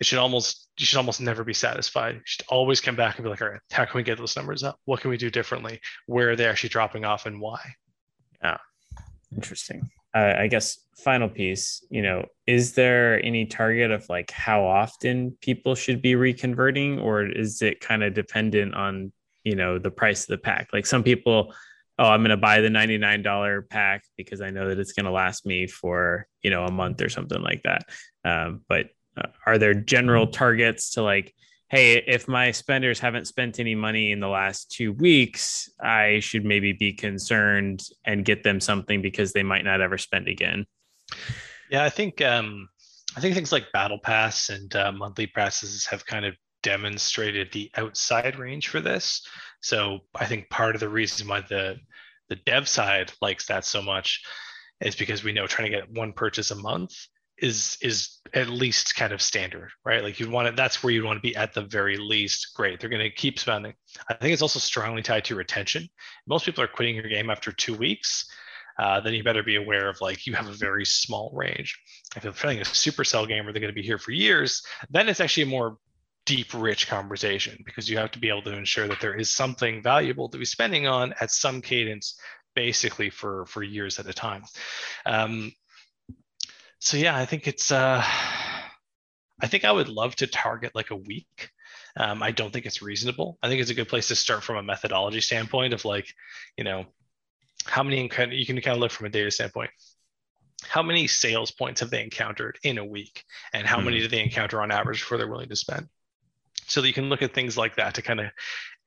it should almost you should almost never be satisfied. You should always come back and be like, all right, how can we get those numbers up? What can we do differently? Where are they actually dropping off and why? Yeah, interesting. Uh, I guess final piece, you know, is there any target of like how often people should be reconverting, or is it kind of dependent on you know the price of the pack? Like some people, oh, I'm going to buy the $99 pack because I know that it's going to last me for you know a month or something like that. Um, but are there general targets to like hey if my spenders haven't spent any money in the last two weeks i should maybe be concerned and get them something because they might not ever spend again? Yeah i think um i think things like battle pass and uh, monthly passes have kind of demonstrated the outside range for this. So i think part of the reason why the the dev side likes that so much is because we know trying to get one purchase a month is is at least kind of standard, right? Like you'd want it, that's where you'd want to be at the very least. Great. They're going to keep spending. I think it's also strongly tied to retention. Most people are quitting your game after two weeks. Uh, then you better be aware of like you have a very small range. If you're playing a supercell game where they're going to be here for years, then it's actually a more deep, rich conversation because you have to be able to ensure that there is something valuable to be spending on at some cadence, basically for for years at a time. Um, so yeah, I think it's. Uh, I think I would love to target like a week. Um, I don't think it's reasonable. I think it's a good place to start from a methodology standpoint of like, you know, how many you can kind of look from a data standpoint. How many sales points have they encountered in a week, and how mm. many hmm. do they encounter on average before they're willing to spend? So that you can look at things like that to kind of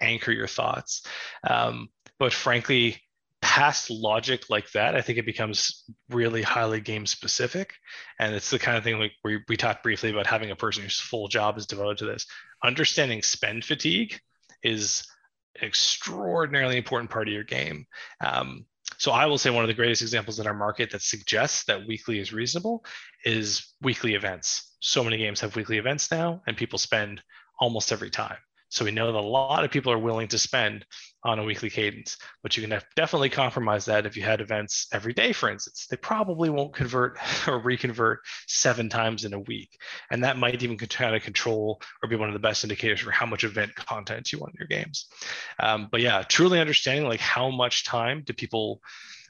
anchor your thoughts. Um, but frankly, past logic like that, I think it becomes really highly game specific. And it's the kind of thing like we, we talked briefly about having a person whose full job is devoted to this. Understanding spend fatigue is an extraordinarily important part of your game. Um, so I will say one of the greatest examples in our market that suggests that weekly is reasonable is weekly events. So many games have weekly events now, and people spend almost every time. So we know that a lot of people are willing to spend on a weekly cadence, but you can definitely compromise that if you had events every day, for instance. They probably won't convert (laughs) or reconvert seven times in a week. And that might even kind of control or be one of the best indicators for how much event content you want in your games. Um, but yeah, truly understanding like how much time do people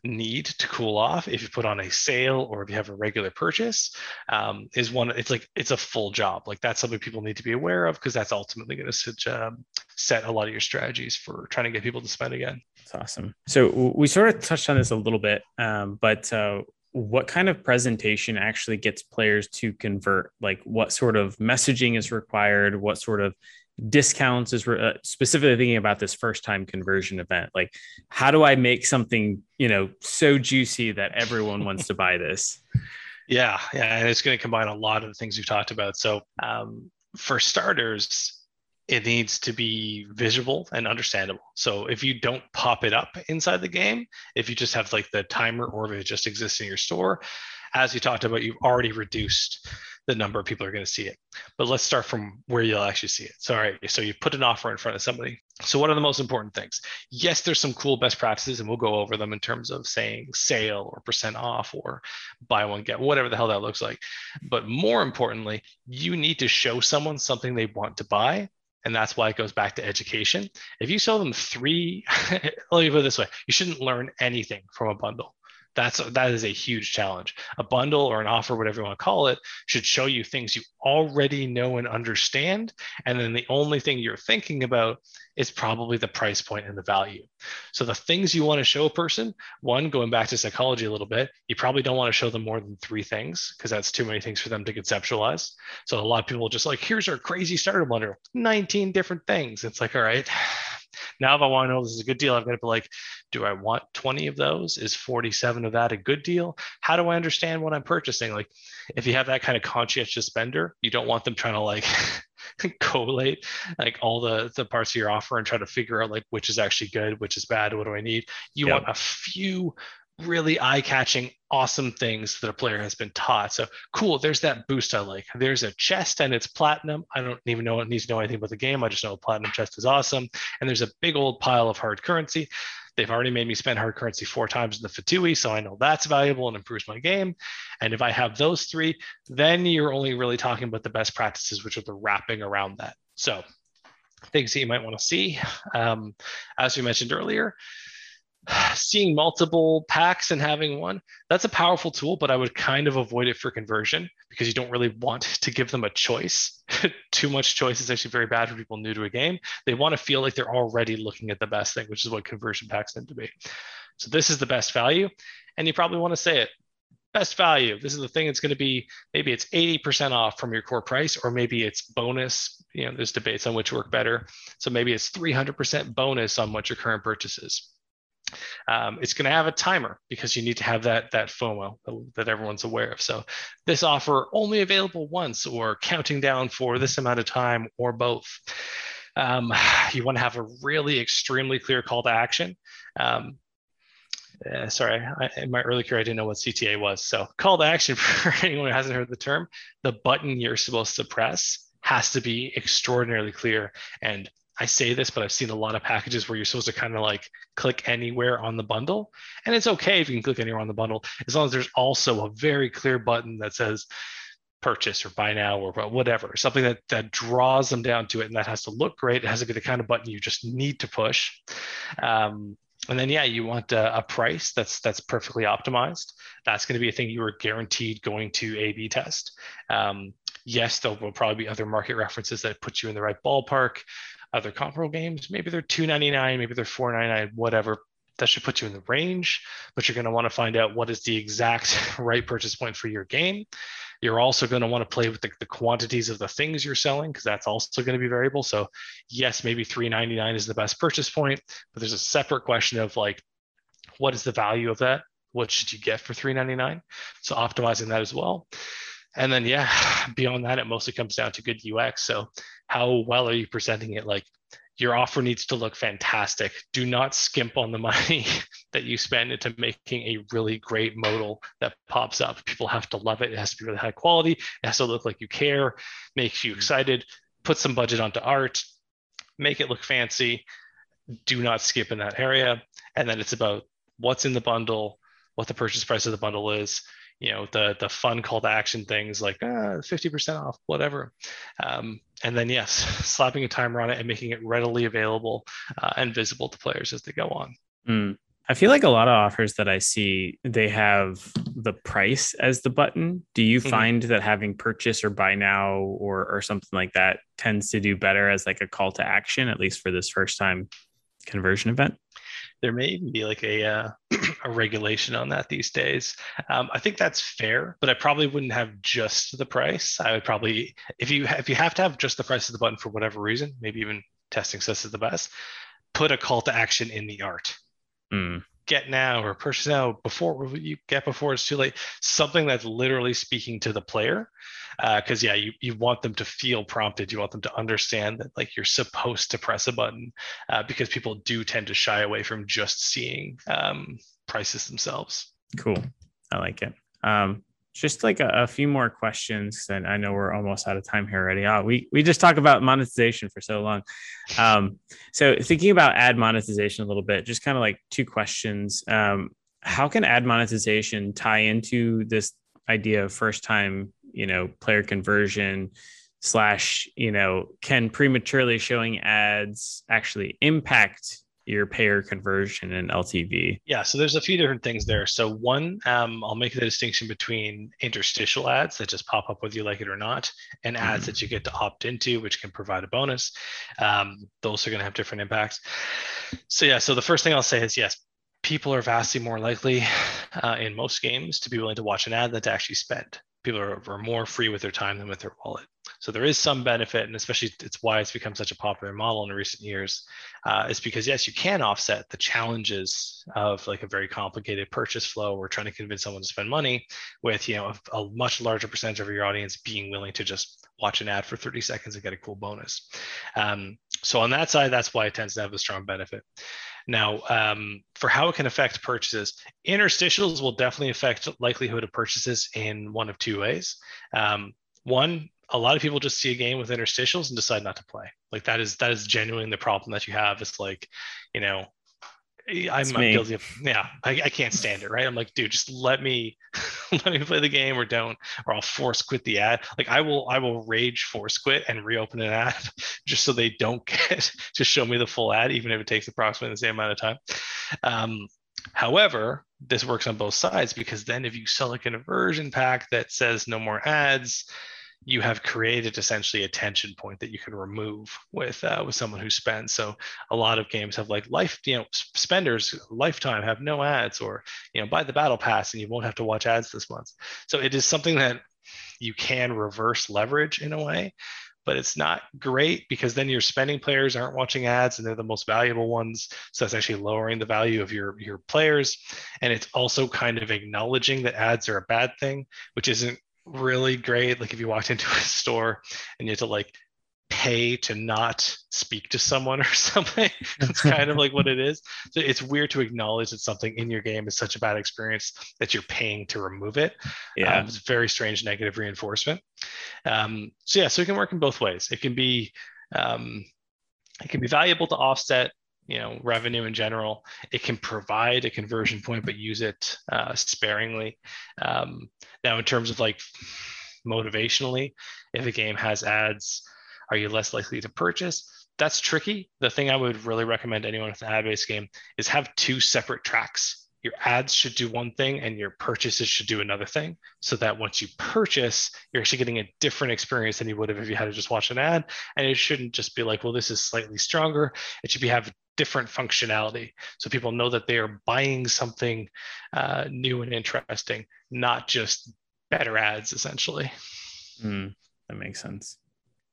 need to cool off if you put on a sale or if you have a regular purchase um, is one it's like it's a full job. Like that's something people need to be aware of because that's ultimately going to um, set a lot of your strategies for trying to get people to spend again. That's awesome. So we sort of touched on this a little bit um, but uh, what kind of presentation actually gets players to convert? Like what sort of messaging is required? What sort of discounts is uh, specifically thinking about this first time conversion event. Like how do i make something you know so juicy that everyone wants to buy this? (laughs) Yeah yeah and it's going to combine a lot of the things we've talked about. So um, for starters it needs to be visible and understandable. So if you don't pop it up inside the game if you just have like the timer or if it just exists in your store as you talked about you've already reduced the number of people are going to see it. But let's start from where you'll actually see it. So, right, so you put an offer in front of somebody. So, what are the most important things? Yes, there's some cool best practices, and we'll go over them in terms of saying sale or percent off or buy one, get whatever the hell that looks like. But more importantly, you need to show someone something they want to buy and that's why it goes back to education. If you sell them three, (laughs) let me put it this way: you shouldn't learn anything from a bundle. That's that is a huge challenge. A bundle or an offer, whatever you want to call it, should show you things you already know and understand. And then the only thing you're thinking about is probably the price point and the value. So the things you want to show a person, one, going back to psychology a little bit, you probably don't want to show them more than three things because that's too many things for them to conceptualize. So a lot of people just like, here's our crazy starter bundle, 19 different things. It's like, all right, now, if I want to know this is a good deal, I've got to be like, do I want 20 of those? Is 47 of that a good deal? How do I understand what I'm purchasing? Like, if you have that kind of conscientious spender, you don't want them trying to like (laughs) collate like all the the parts of your offer and try to figure out like which is actually good, which is bad, what do I need? You yep. want a few really eye-catching awesome things that a player has been taught so cool there's that boost i like there's a chest and it's platinum i don't even know it needs to know anything about the game i just know a platinum chest is awesome and there's a big old pile of hard currency They've already made me spend hard currency four times in the FTUE, so I know that's valuable and improves my game. And if I have those three, then you're only really talking about the best practices, which are the wrapping around that. So things that you might want to see. Um, as we mentioned earlier, (sighs) seeing multiple packs and having one that's a powerful tool but i would kind of avoid it for conversion because you don't really want (laughs) to give them a choice. (laughs) Too much choice is actually very bad for people new to a game. They want to feel like they're already looking at the best thing which is what conversion packs tend to be. So this is the best value and you probably want to say it. Best value. This is the thing that's going to be maybe it's 80% off from your core price or maybe it's bonus. You know there's debates on which work better. So maybe it's 300% bonus on what your current purchase is um, it's going to have a timer because you need to have that that FOMO that everyone's aware of. So this offer only available once, or counting down for this amount of time, or both. Um, (sighs) you want to have a really extremely clear call to action. Um, uh, sorry, I, in my early career, I didn't know what CTA was. So, call to action (laughs) for anyone who hasn't heard the term, the button you're supposed to press has to be extraordinarily clear and I say this, but I've seen a lot of packages where you're supposed to kind of like click anywhere on the bundle. And it's okay if you can click anywhere on the bundle, as long as there's also a very clear button that says purchase or buy now or whatever, something that, that draws them down to it. And that has to look great. It has to be the kind of button you just need to push. Um, and then yeah, you want a, a, price that's that's perfectly optimized. That's going to be a thing you are guaranteed going to A/B test. Um, yes, there will probably be other market references that put you in the right ballpark other comparable games. Maybe they're two ninety nine, maybe they're four ninety nine, whatever. That should put you in the range, but you're going to want to find out what is the exact (laughs) right purchase point for your game. You're also going to want to play with the, the quantities of the things you're selling because that's also going to be variable. So, yes, maybe 399 is the best purchase point, but there's a separate question of like, what is the value of that? What should you get for 399? So, optimizing that as well. And then, yeah, (sighs) beyond that, it mostly comes down to good UX. So, how well are you presenting it? Like, your offer needs to look fantastic. Do not skimp on the (laughs) money that you spend into making a really great modal that pops up. People have to love it. It has to be really high quality. It has to look like you care, makes you mm-hmm. excited. Put some budget onto art, make it look fancy. Do not skip in that area. And then it's about what's in the bundle, what the purchase price of the bundle is, you know the the fun call to action things like ah, 50% off whatever um, and then yes (laughs) slapping a timer on it and making it readily available uh, and visible to players as they go on mm. i feel like a lot of offers that i see they have the price as the button do you mm-hmm. find that having purchase or buy now or or something like that tends to do better as like a call to action at least for this first time conversion event there may even be like a uh, (clears throat) a regulation on that these days. Um, I think that's fair, but I probably wouldn't have just the price. I would probably if you if you have to have just the price of the button for whatever reason, maybe even testing says is the best. Put a call to action in the art. Mm. Get now or purchase now before you get before it's too late. Something that's literally speaking to the player because uh, yeah you, you want them to feel prompted. You want them to understand that like you're supposed to press a button uh, because people do tend to shy away from just seeing um, prices themselves. Cool. I like it. Um, just like a, a, few more questions and i know we're almost out of time here already. Oh, we, we just talk about monetization for so long. Um, so thinking about ad monetization a little bit just kind of like two questions. Um, how can ad monetization tie into this idea of first time you know player conversion slash you know can prematurely showing ads actually impact your payer conversion and LTV? Yeah, so there's a few different things there. So one, um, I'll make the distinction between interstitial ads that just pop up whether you like it or not, and ads mm-hmm. that you get to opt into, which can provide a bonus. Um, those are going to have different impacts. So yeah, so the first thing I'll say is yes, people are vastly more likely uh, in most games to be willing to watch an ad than to actually spend people are, are more free with their time than with their wallet. So there is some benefit, and especially it's why it's become such a popular model in recent years. Uh, is because yes, you can offset the challenges of like a very complicated purchase flow or trying to convince someone to spend money with you know a, a much larger percentage of your audience being willing to just watch an ad for 30 seconds and get a cool bonus. Um, so on that side, that's why it tends to have a strong benefit. Now, um, for how it can affect purchases, interstitials will definitely affect likelihood of purchases in one of two ways. Um, one, a lot of people just see a game with interstitials and decide not to play. Like that is that is genuinely the problem that you have. It's like, you know, I'm, I'm guilty of yeah I, I can't stand it right? I'm like dude just let me (laughs) let me play the game or don't or i'll force quit the ad. Like i will i will rage force quit and reopen an ad (laughs) just so they don't (laughs) get to show me the full ad even if it takes approximately the same amount of time. Um, however this works on both sides because then if you sell a conversion pack that says no more ads you have created essentially a tension point that you can remove with uh, with someone who spends. So a lot of games have like life, you know, spenders lifetime have no ads, or you know, buy the battle pass and you won't have to watch ads this month. So it is something that you can reverse leverage in a way, but it's not great because then your spending players aren't watching ads and they're the most valuable ones. So that's actually lowering the value of your your players, and it's also kind of acknowledging that ads are a bad thing, which isn't really great. Like if you walked into a store and you had to like pay to not speak to someone or (laughs) something. That's kind of like what it is. So it's weird to acknowledge that something in your game is such a bad experience that you're paying to remove it. Yeah, um, it's very strange negative reinforcement. Um, so yeah, so it can work in both ways. It can be um, it can be valuable to offset you know revenue in general it can provide a conversion point but use it uh, sparingly. Um, now in terms of like motivationally if a game has ads are you less likely to purchase? That's tricky. The thing i would really recommend anyone with an ad-based game is have two separate tracks. Your ads should do one thing and your purchases should do another thing so that once you purchase you're actually getting a different experience than you would have if you had to just watch an ad. And it shouldn't just be like well this is slightly stronger. It should be have different functionality. So people know that they are buying something uh, new and interesting not just better ads essentially. Mm, that makes sense.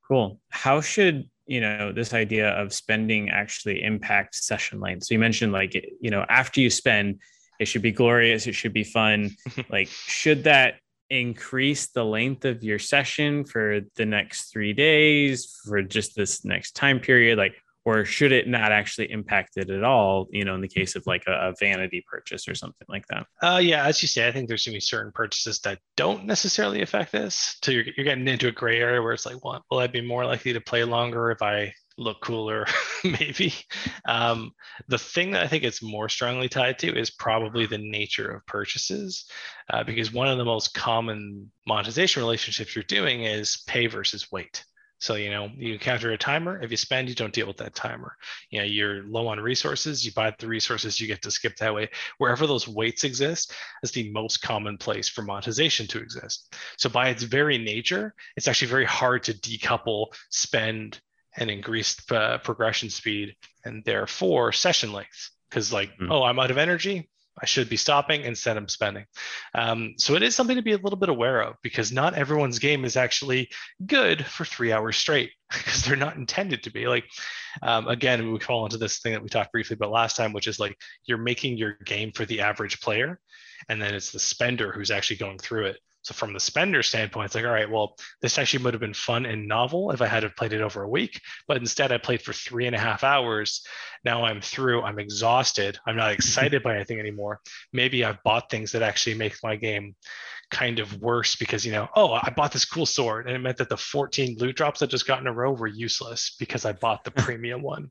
Cool. How should you know this idea of spending actually impact session length? So you mentioned like you know after you spend it should be glorious it should be fun. (laughs) Like should that increase the length of your session for the next three days for just this next time period? Like or should it not actually impact it at all you know in the case of like a, a vanity purchase or something like that? Uh, yeah as you say i think there's going to be certain purchases that don't necessarily affect this. So you're, you're getting into a gray area where it's like well, will i be more likely to play longer if i look cooler? (laughs) Maybe. Um, the thing that i think it's more strongly tied to is probably the nature of purchases uh, because one of the most common monetization relationships you're doing is pay versus wait so, you know, you encounter a timer. If you spend, you don't deal with that timer. You know, you're low on resources, you buy the resources, you get to skip that way. Wherever those weights exist is the most common place for monetization to exist. So, by its very nature, it's actually very hard to decouple spend and increased uh, progression speed and therefore session length. Because, like, mm-hmm. oh, I'm out of energy. I should be stopping instead of spending. Um, so it is something to be a little bit aware of because not everyone's game is actually good for three hours straight (laughs) because they're not intended to be. Like, um, again, we fall into this thing that we talked briefly about last time, which is like you're making your game for the average player, and then it's the spender who's actually going through it. So from the spender standpoint, it's like, all right, well, this actually would have been fun and novel if I had played it over a week, but instead I played for three and a half hours. Now I'm through, I'm exhausted, I'm not excited by anything anymore. Maybe I've bought things that actually make my game kind of worse because you know oh i bought this cool sword and it meant that the 14 loot drops that just got in a row were useless because i bought the (laughs) premium one.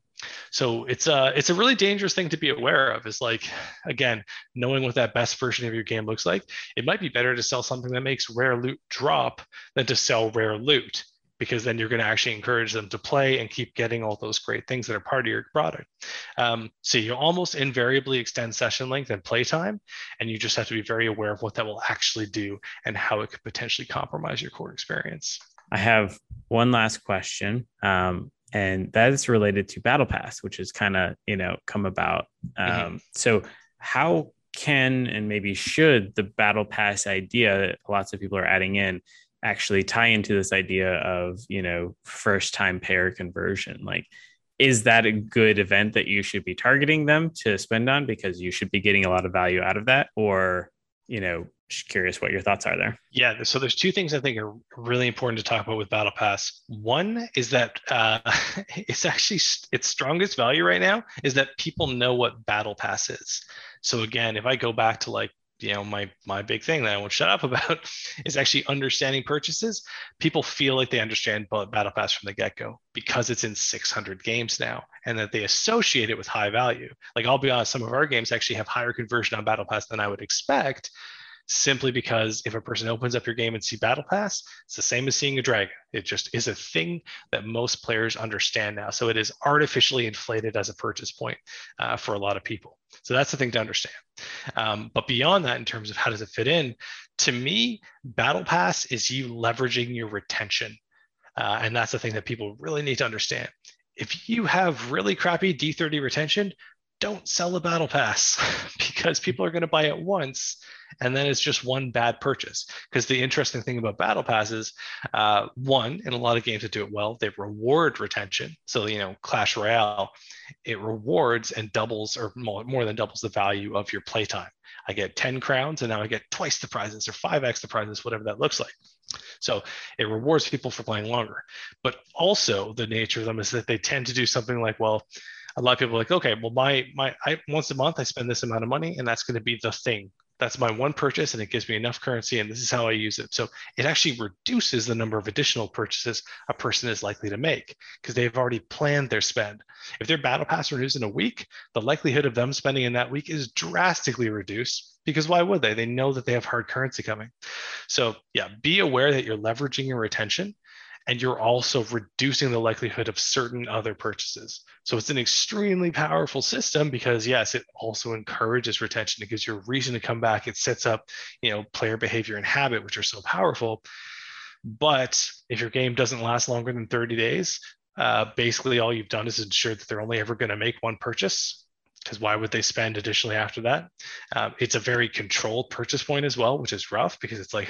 So it's a it's a really dangerous thing to be aware of is like again knowing what that best version of your game looks like it might be better to sell something that makes rare loot drop than to sell rare loot because then you're going to actually encourage them to play and keep getting all those great things that are part of your product. Um, so you almost invariably extend session length and play time, and you just have to be very aware of what that will actually do and how it could potentially compromise your core experience. I have one last question, um, and that is related to Battle Pass, which has kind of you know come about. Mm-hmm. Um, mm-hmm. So how can and maybe should the Battle Pass idea that lots of people are adding in actually tie into this idea of you know first time payer conversion. Like is that a good event that you should be targeting them to spend on because you should be getting a lot of value out of that? Or you know just curious what your thoughts are there. Yeah so there's two things i think are really important to talk about with battle pass. One is that uh, (laughs) it's actually its strongest value right now is that people know what battle pass is. So again if i go back to like you know my my big thing that I won't shut up (laughs) about is actually understanding purchases. People feel like they understand Battle Pass from the get go because it's in 600 games now, and that they associate it with high value. Like I'll be honest, some of our games actually have higher conversion on Battle Pass than I would expect, simply because if a person opens up your game and see Battle Pass, it's the same as seeing a dragon. It just is a thing that most players understand now. So it is artificially inflated as a purchase point uh, for a lot of people. So that's the thing to understand. Um, but beyond that, in terms of how does it fit in, to me, Battle Pass is you leveraging your retention. Uh, and that's the thing that people really need to understand. If you have really crappy D30 retention, don't sell a battle pass (laughs) because people are going to buy it once and then it's just one bad purchase. Because the interesting thing about battle passes uh, one in a lot of games that do it well they reward retention. So you know clash royale it rewards and doubles or more, more than doubles the value of your playtime. I get 10 crowns and now i get twice the prizes or 5x the prizes whatever that looks like. So it rewards people for playing longer. But also the nature of them is that they tend to do something like well a lot of people are like, okay, well, my my I once a month I spend this amount of money, and that's going to be the thing. That's my one purchase, and it gives me enough currency, and this is how I use it. So it actually reduces the number of additional purchases a person is likely to make because they've already planned their spend. If their battle pass renews in a week, the likelihood of them spending in that week is drastically reduced because why would they? They know that they have hard currency coming. So yeah, be aware that you're leveraging your retention and you're also reducing the likelihood of certain other purchases. So it's an extremely powerful system because yes, it also encourages retention. It gives you a reason to come back. It sets up, you know, player behavior and habit, which are so powerful. But if your game doesn't last longer than 30 days, uh, basically all you've done is ensure that they're only ever going to make one purchase because why would they spend additionally after that? Um, it's a very controlled purchase point as well, which is rough because it's like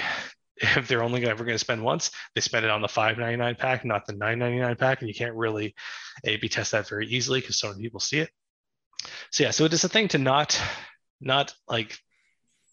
if they're only ever going to spend once, they spend it on the 599 pack, not the 999 pack. And you can't really A/B test that very easily because so many people see it. So yeah, so it is a thing to not not like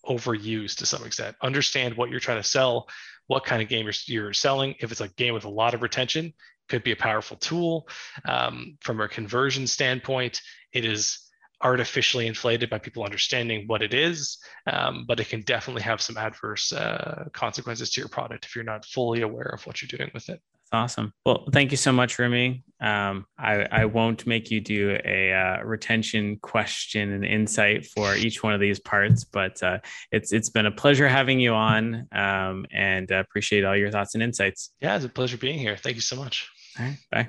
overuse to some extent. Understand what you're trying to sell, what kind of game you're, you're selling. If it's a game with a lot of retention, could be a powerful tool. Um, from a conversion standpoint, it is artificially inflated by people understanding what it is, um, but it can definitely have some adverse uh, consequences to your product if you're not fully aware of what you're doing with it. That's awesome. Well, thank you so much, Remy. Um, I, I won't make you do a uh, retention question and insight for each one of these parts, but uh, it's it's been a pleasure having you on, um, and uh, appreciate all your thoughts and insights. Yeah, it's a pleasure being here. Thank you so much. All right, bye.